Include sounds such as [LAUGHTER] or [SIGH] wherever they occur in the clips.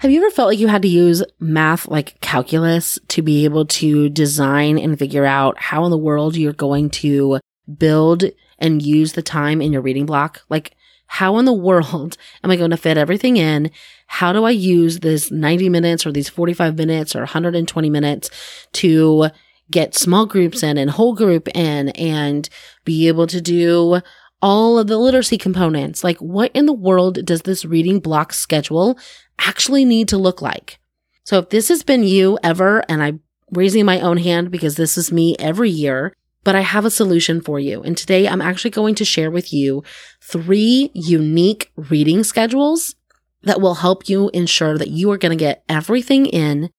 Have you ever felt like you had to use math like calculus to be able to design and figure out how in the world you're going to build and use the time in your reading block? Like, how in the world [LAUGHS] am I going to fit everything in? How do I use this 90 minutes or these 45 minutes or 120 minutes to get small groups in and whole group in and be able to do all of the literacy components. Like, what in the world does this reading block schedule actually need to look like? So, if this has been you ever, and I'm raising my own hand because this is me every year, but I have a solution for you. And today I'm actually going to share with you three unique reading schedules that will help you ensure that you are going to get everything in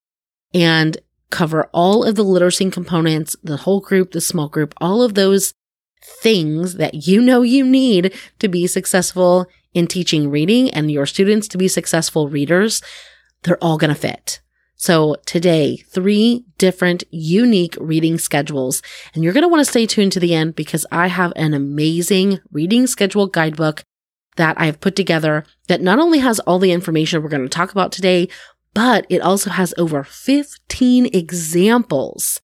and cover all of the literacy components, the whole group, the small group, all of those things that you know you need to be successful in teaching reading and your students to be successful readers, they're all going to fit. So today, three different unique reading schedules. And you're going to want to stay tuned to the end because I have an amazing reading schedule guidebook that I've put together that not only has all the information we're going to talk about today, but it also has over 15 examples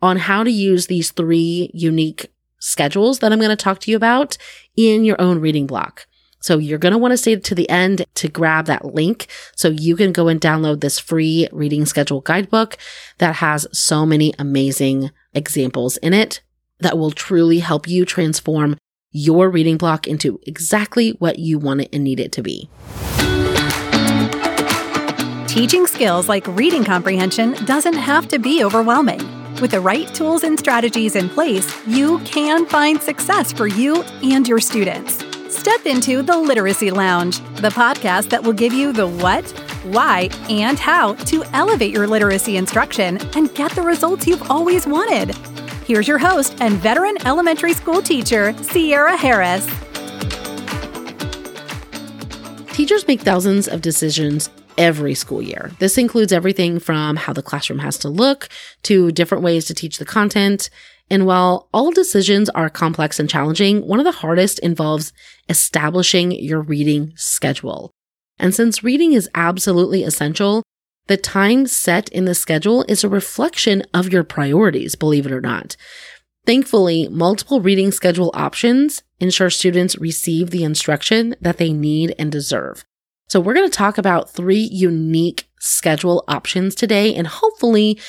on how to use these three unique schedules that I'm going to talk to you about in your own reading block. So you're going to want to stay to the end to grab that link so you can go and download this free reading schedule guidebook that has so many amazing examples in it that will truly help you transform your reading block into exactly what you want it and need it to be. Teaching skills like reading comprehension doesn't have to be overwhelming. With the right tools and strategies in place, you can find success for you and your students. Step into the Literacy Lounge, the podcast that will give you the what, why, and how to elevate your literacy instruction and get the results you've always wanted. Here's your host and veteran elementary school teacher, Sierra Harris. Teachers make thousands of decisions every school year. This includes everything from how the classroom has to look to different ways to teach the content. And while all decisions are complex and challenging, one of the hardest involves establishing your reading schedule. And since reading is absolutely essential, the time set in the schedule is a reflection of your priorities, believe it or not. Thankfully, multiple reading schedule options ensure students receive the instruction that they need and deserve. So we're going to talk about three unique schedule options today and hopefully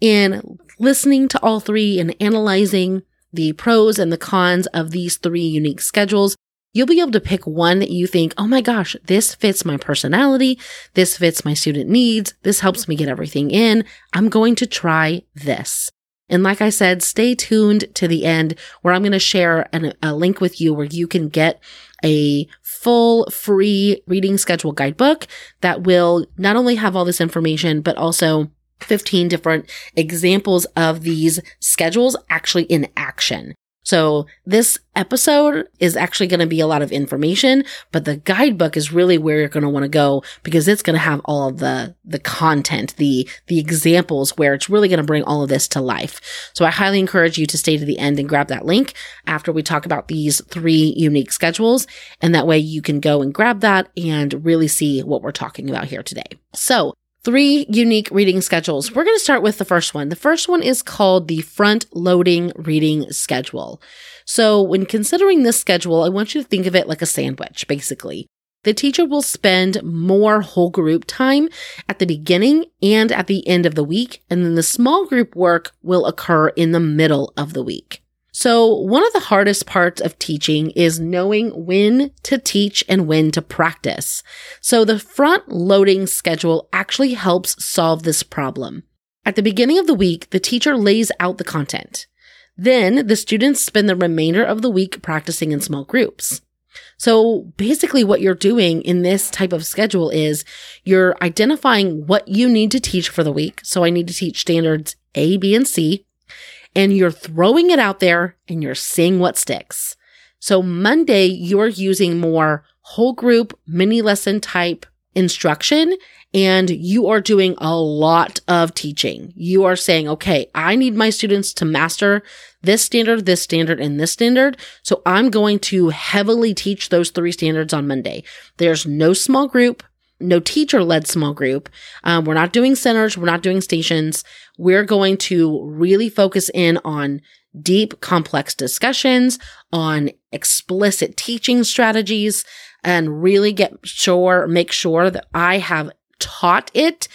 in listening to all three and analyzing the pros and the cons of these three unique schedules, you'll be able to pick one that you think, oh my gosh, this fits my personality. This fits my student needs. This helps me get everything in. I'm going to try this. And like I said, stay tuned to the end where I'm going to share an, a link with you where you can get a full free reading schedule guidebook that will not only have all this information, but also 15 different examples of these schedules actually in action. So this episode is actually going to be a lot of information, but the guidebook is really where you're going to want to go because it's going to have all of the, the content, the, the examples where it's really going to bring all of this to life. So I highly encourage you to stay to the end and grab that link after we talk about these three unique schedules. And that way you can go and grab that and really see what we're talking about here today. So three unique reading schedules. We're going to start with the first one. The first one is called the front loading reading schedule. So when considering this schedule, I want you to think of it like a sandwich, basically. The teacher will spend more whole group time at the beginning and at the end of the week, and then the small group work will occur in the middle of the week. So one of the hardest parts of teaching is knowing when to teach and when to practice. So the front loading schedule actually helps solve this problem. At the beginning of the week, the teacher lays out the content. Then the students spend the remainder of the week practicing in small groups. So basically what you're doing in this type of schedule is you're identifying what you need to teach for the week. So I need to teach standards A, B, and C and you're throwing it out there and you're seeing what sticks. So Monday, you're using more whole group mini lesson type instruction and you are doing a lot of teaching. You are saying, okay, I need my students to master this standard, this standard, and this standard. So I'm going to heavily teach those three standards on Monday. There's no small group. No teacher led small group. Um, we're not doing centers. We're not doing stations. We're going to really focus in on deep, complex discussions, on explicit teaching strategies, and really get sure, make sure that I have taught it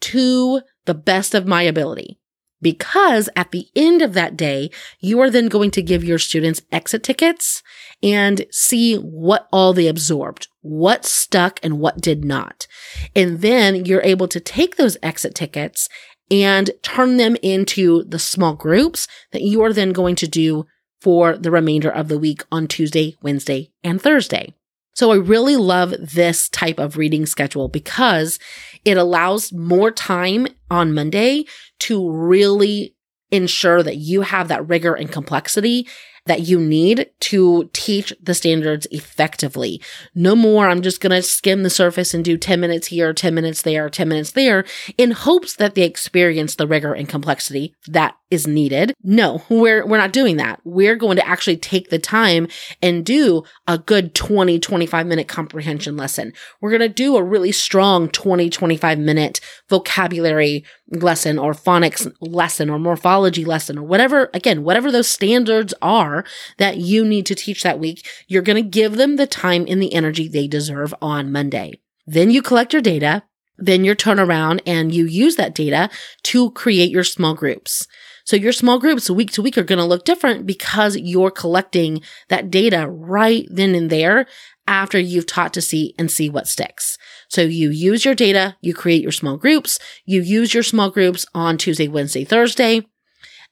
to the best of my ability. Because at the end of that day, you are then going to give your students exit tickets and see what all they absorbed, what stuck and what did not. And then you're able to take those exit tickets and turn them into the small groups that you are then going to do for the remainder of the week on Tuesday, Wednesday, and Thursday. So I really love this type of reading schedule because it allows more time on Monday to really ensure that you have that rigor and complexity that you need to teach the standards effectively. No more, I'm just going to skim the surface and do 10 minutes here, 10 minutes there, 10 minutes there in hopes that they experience the rigor and complexity that is needed. No, we're, we're not doing that. We're going to actually take the time and do a good 20, 25 minute comprehension lesson. We're going to do a really strong 20, 25 minute vocabulary lesson or phonics lesson or morphology lesson or whatever, again, whatever those standards are that you need to teach that week, you're going to give them the time and the energy they deserve on Monday. Then you collect your data. Then you turn around and you use that data to create your small groups. So your small groups week to week are going to look different because you're collecting that data right then and there after you've taught to see and see what sticks. So you use your data, you create your small groups, you use your small groups on Tuesday, Wednesday, Thursday.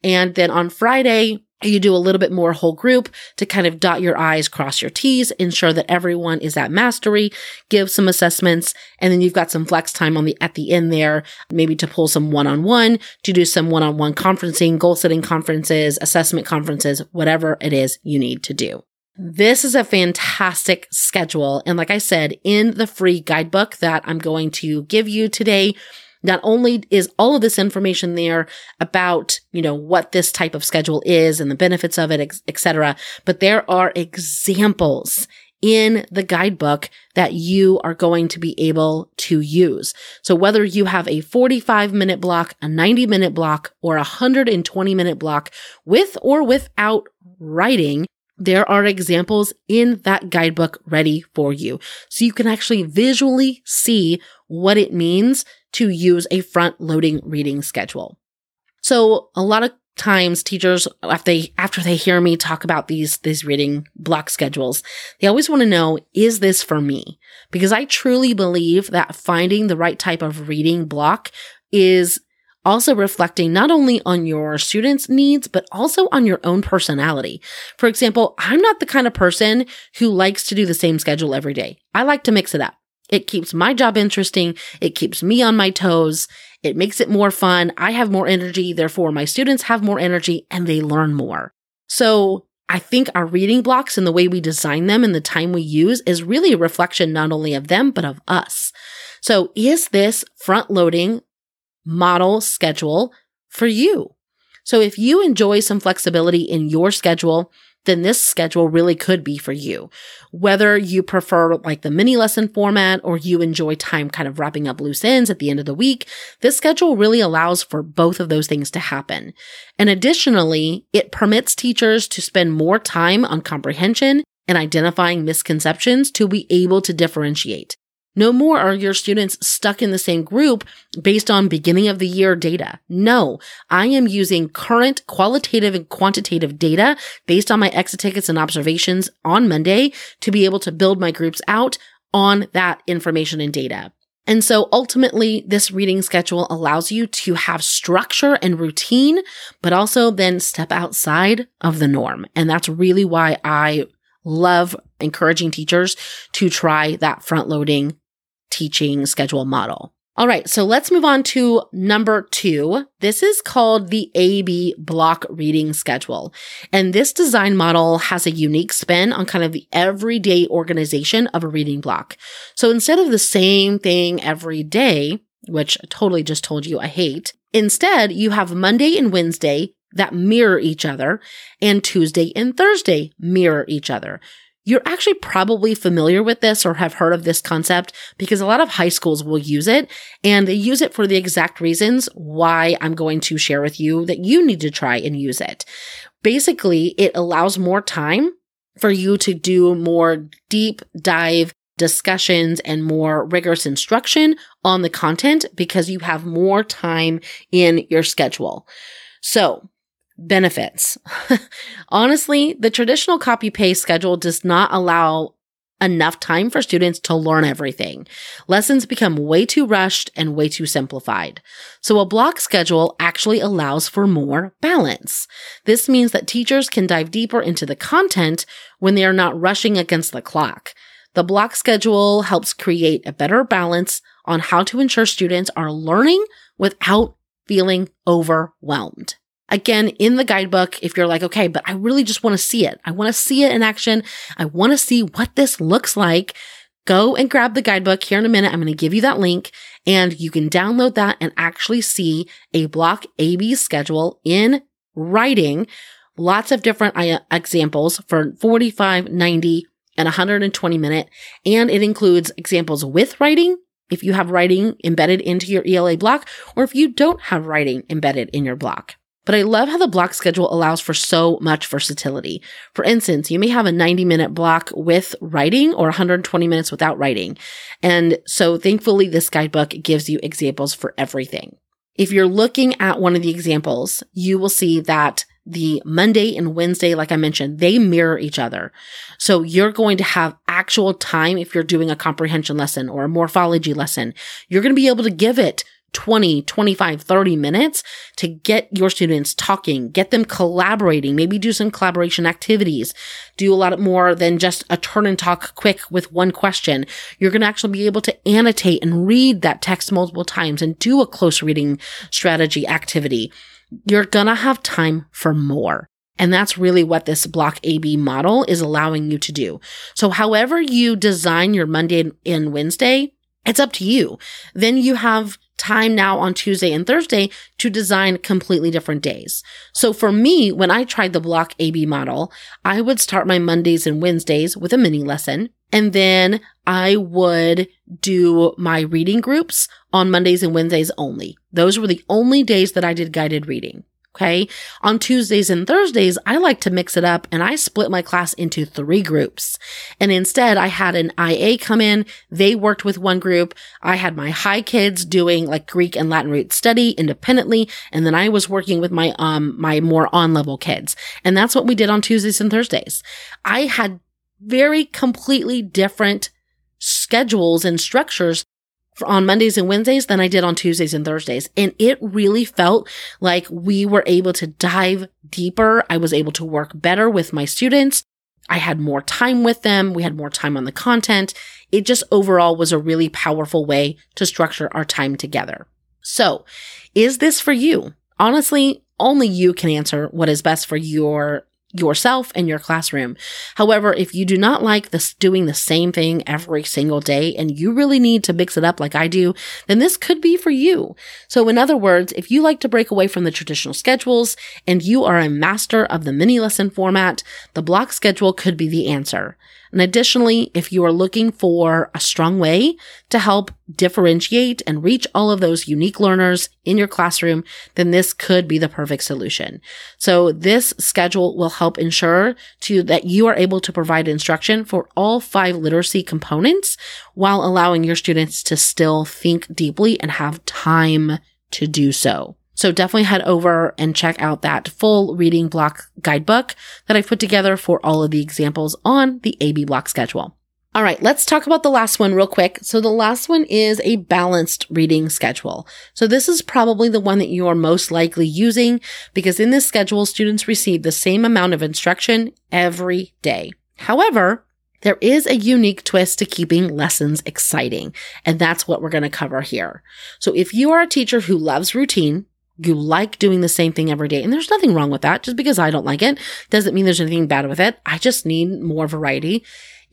And then on Friday, you do a little bit more whole group to kind of dot your I's, cross your T's, ensure that everyone is at mastery, give some assessments, and then you've got some flex time on the, at the end there, maybe to pull some one-on-one, to do some one-on-one conferencing, goal setting conferences, assessment conferences, whatever it is you need to do. This is a fantastic schedule. And like I said, in the free guidebook that I'm going to give you today, not only is all of this information there about, you know, what this type of schedule is and the benefits of it, etc., but there are examples in the guidebook that you are going to be able to use. So whether you have a 45 minute block, a 90 minute block, or a 120 minute block with or without writing, there are examples in that guidebook ready for you. So you can actually visually see what it means to use a front loading reading schedule. So a lot of times teachers after they after they hear me talk about these these reading block schedules they always want to know is this for me because i truly believe that finding the right type of reading block is also reflecting not only on your students' needs, but also on your own personality. For example, I'm not the kind of person who likes to do the same schedule every day. I like to mix it up. It keeps my job interesting. It keeps me on my toes. It makes it more fun. I have more energy. Therefore, my students have more energy and they learn more. So I think our reading blocks and the way we design them and the time we use is really a reflection not only of them, but of us. So is this front loading model schedule for you. So if you enjoy some flexibility in your schedule, then this schedule really could be for you. Whether you prefer like the mini lesson format or you enjoy time kind of wrapping up loose ends at the end of the week, this schedule really allows for both of those things to happen. And additionally, it permits teachers to spend more time on comprehension and identifying misconceptions to be able to differentiate. No more are your students stuck in the same group based on beginning of the year data. No, I am using current qualitative and quantitative data based on my exit tickets and observations on Monday to be able to build my groups out on that information and data. And so ultimately, this reading schedule allows you to have structure and routine, but also then step outside of the norm. And that's really why I love encouraging teachers to try that front loading teaching schedule model. All right, so let's move on to number two. This is called the AB block reading schedule. And this design model has a unique spin on kind of the everyday organization of a reading block. So instead of the same thing every day, which I totally just told you I hate, instead you have Monday and Wednesday that mirror each other and Tuesday and Thursday mirror each other. You're actually probably familiar with this or have heard of this concept because a lot of high schools will use it and they use it for the exact reasons why I'm going to share with you that you need to try and use it. Basically, it allows more time for you to do more deep dive discussions and more rigorous instruction on the content because you have more time in your schedule. So benefits. [LAUGHS] Honestly, the traditional copy paste schedule does not allow enough time for students to learn everything. Lessons become way too rushed and way too simplified. So a block schedule actually allows for more balance. This means that teachers can dive deeper into the content when they are not rushing against the clock. The block schedule helps create a better balance on how to ensure students are learning without feeling overwhelmed. Again, in the guidebook, if you're like, okay, but I really just want to see it. I want to see it in action. I want to see what this looks like. Go and grab the guidebook here in a minute. I'm going to give you that link and you can download that and actually see a block AB schedule in writing. Lots of different uh, examples for 45, 90, and 120 minute. And it includes examples with writing if you have writing embedded into your ELA block or if you don't have writing embedded in your block. But I love how the block schedule allows for so much versatility. For instance, you may have a 90 minute block with writing or 120 minutes without writing. And so thankfully, this guidebook gives you examples for everything. If you're looking at one of the examples, you will see that the Monday and Wednesday, like I mentioned, they mirror each other. So you're going to have actual time if you're doing a comprehension lesson or a morphology lesson. You're going to be able to give it 20, 25, 30 minutes to get your students talking, get them collaborating, maybe do some collaboration activities, do a lot more than just a turn and talk quick with one question. You're going to actually be able to annotate and read that text multiple times and do a close reading strategy activity. You're going to have time for more. And that's really what this block AB model is allowing you to do. So however you design your Monday and Wednesday, it's up to you. Then you have time now on Tuesday and Thursday to design completely different days. So for me, when I tried the block AB model, I would start my Mondays and Wednesdays with a mini lesson. And then I would do my reading groups on Mondays and Wednesdays only. Those were the only days that I did guided reading. Okay. On Tuesdays and Thursdays, I like to mix it up and I split my class into three groups. And instead I had an IA come in. They worked with one group. I had my high kids doing like Greek and Latin root study independently. And then I was working with my, um, my more on level kids. And that's what we did on Tuesdays and Thursdays. I had very completely different schedules and structures on Mondays and Wednesdays than I did on Tuesdays and Thursdays. And it really felt like we were able to dive deeper. I was able to work better with my students. I had more time with them. We had more time on the content. It just overall was a really powerful way to structure our time together. So is this for you? Honestly, only you can answer what is best for your yourself and your classroom. However, if you do not like this doing the same thing every single day and you really need to mix it up like I do, then this could be for you. So in other words, if you like to break away from the traditional schedules and you are a master of the mini lesson format, the block schedule could be the answer. And additionally, if you are looking for a strong way to help differentiate and reach all of those unique learners in your classroom, then this could be the perfect solution. So this schedule will help ensure to that you are able to provide instruction for all five literacy components while allowing your students to still think deeply and have time to do so. So definitely head over and check out that full reading block guidebook that I've put together for all of the examples on the AB block schedule. All right, let's talk about the last one real quick. So the last one is a balanced reading schedule. So this is probably the one that you are most likely using because in this schedule, students receive the same amount of instruction every day. However, there is a unique twist to keeping lessons exciting, and that's what we're going to cover here. So if you are a teacher who loves routine, you like doing the same thing every day. And there's nothing wrong with that. Just because I don't like it doesn't mean there's anything bad with it. I just need more variety.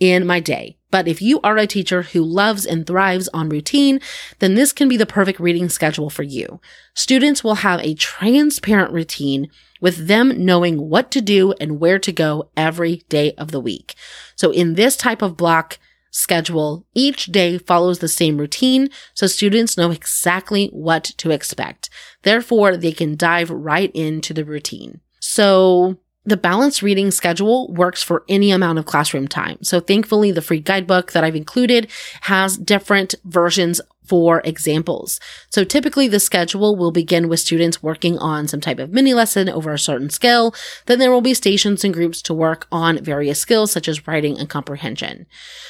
in my day. But if you are a teacher who loves and thrives on routine, then this can be the perfect reading schedule for you. Students will have a transparent routine with them knowing what to do and where to go every day of the week. So in this type of block, schedule, each day follows the same routine, so students know exactly what to expect. Therefore, they can dive right into the routine. So the balanced reading schedule works for any amount of classroom time. So thankfully, the free guidebook that I've included has different versions for examples. So typically the schedule will begin with students working on some type of mini lesson over a certain skill. Then there will be stations and groups to work on various skills such as writing and comprehension.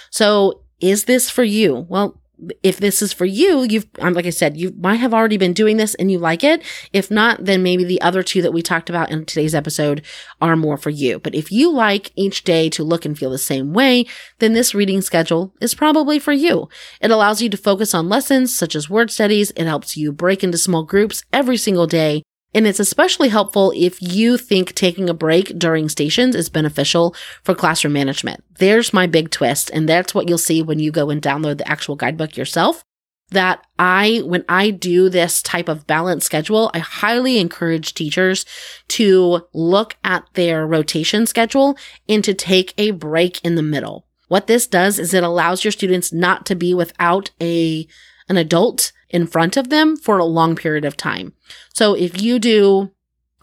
So is this for you? Well, if this is for you, you've, um, like I said, you might have already been doing this and you like it. If not, then maybe the other two that we talked about in today's episode are more for you. But if you like each day to look and feel the same way, then this reading schedule is probably for you. It allows you to focus on lessons such as word studies. It helps you break into small groups every single day and it's especially helpful if you think taking a break during stations is beneficial for classroom management. There's my big twist. And that's what you'll see when you go and download the actual guidebook yourself. That I, when I do this type of balanced schedule, I highly encourage teachers to look at their rotation schedule and to take a break in the middle. What this does is it allows your students not to be without a, an adult in front of them for a long period of time. So if you do,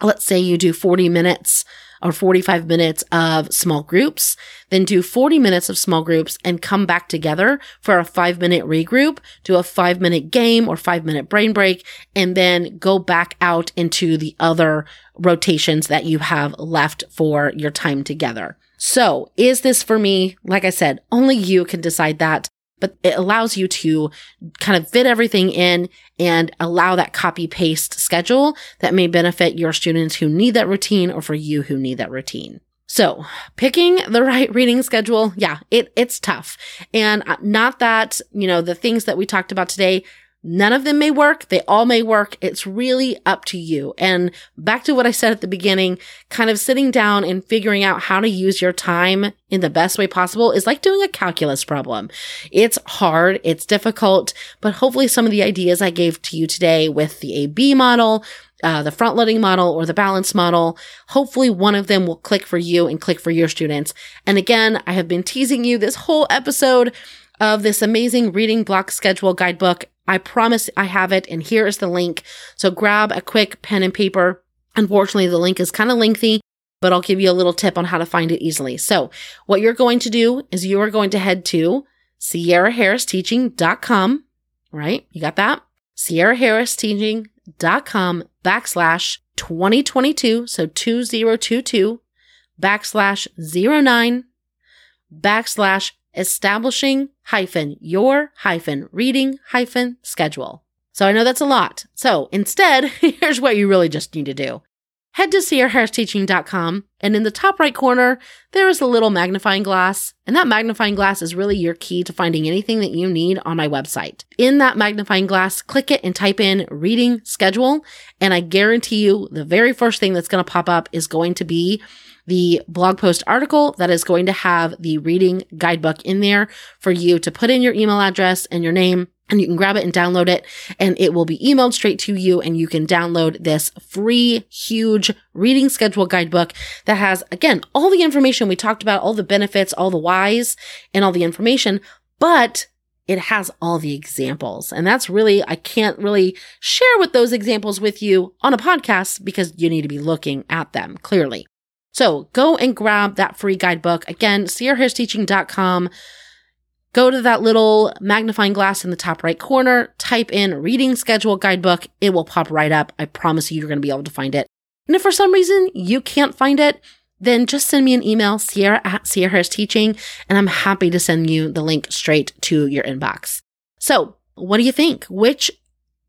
let's say you do 40 minutes or 45 minutes of small groups, then do 40 minutes of small groups and come back together for a five minute regroup, do a five minute game or five minute brain break, and then go back out into the other rotations that you have left for your time together. So is this for me? Like I said, only you can decide that but it allows you to kind of fit everything in and allow that copy paste schedule that may benefit your students who need that routine or for you who need that routine. So picking the [LAUGHS] right reading schedule, yeah, it, it's tough. And uh, not that, you know, the things that we talked about today None of them may work. They all may work. It's really up to you. And back to what I said at the beginning, kind of sitting down and figuring out how to use your time in the best way possible is like doing a calculus problem. It's hard. It's difficult, but hopefully some of the ideas I gave to you today with the AB model, uh, the front loading model or the balance model. Hopefully one of them will click for you and click for your students. And again, I have been teasing you this whole episode of this amazing reading block schedule guidebook. I promise I have it, and here is the link. So grab a quick pen and paper. Unfortunately, the link is kind of lengthy, but I'll give you a little tip on how to find it easily. So what you're going to do is you are going to head to sierraharristeaching.com, right? You got that? sierraharristeaching.com backslash 2022, so 2022 backslash 09 backslash establishing hyphen your hyphen reading hyphen schedule. So I know that's a lot. So instead, [LAUGHS] here's what you really just need to do. Head to sierraharristeaching.com and in the top right corner, there is a little magnifying glass. And that magnifying glass is really your key to finding anything that you need on my website. In that magnifying glass, click it and type in reading schedule. And I guarantee you the very first thing that's going to pop up is going to be the blog post article that is going to have the reading guidebook in there for you to put in your email address and your name and you can grab it and download it and it will be emailed straight to you and you can download this free huge reading schedule guidebook that has again all the information we talked about all the benefits all the whys and all the information but it has all the examples. And that's really, I can't really share with those examples with you on a podcast because you need to be looking at them clearly. So go and grab that free guidebook. Again, sierraharristeaching.com. Go to that little magnifying glass in the top right corner, type in reading schedule guidebook. It will pop right up. I promise you, you're going to be able to find it. And if for some reason you can't find it, then just send me an email, Sierra at Sierra Harris Teaching, and I'm happy to send you the link straight to your inbox. So, what do you think? Which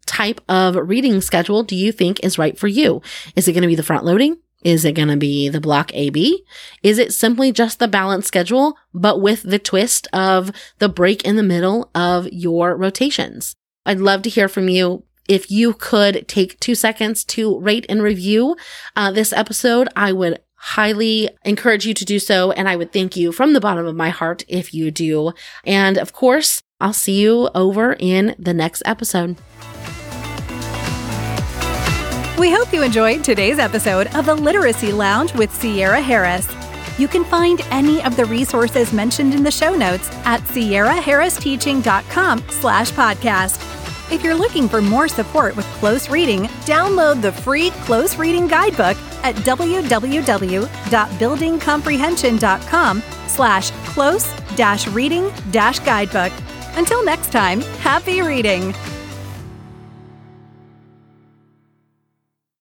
type of reading schedule do you think is right for you? Is it going to be the front loading? Is it going to be the block AB? Is it simply just the balance schedule, but with the twist of the break in the middle of your rotations? I'd love to hear from you. If you could take two seconds to rate and review uh, this episode, I would highly encourage you to do so. And I would thank you from the bottom of my heart if you do. And of course, I'll see you over in the next episode. We hope you enjoyed today's episode of the Literacy Lounge with Sierra Harris. You can find any of the resources mentioned in the show notes at sierraharristeaching.com slash podcast. If you're looking for more support with close reading, download the free Close Reading Guidebook at www.buildingcomprehension.com slash close dash reading dash guidebook. Until next time, happy reading!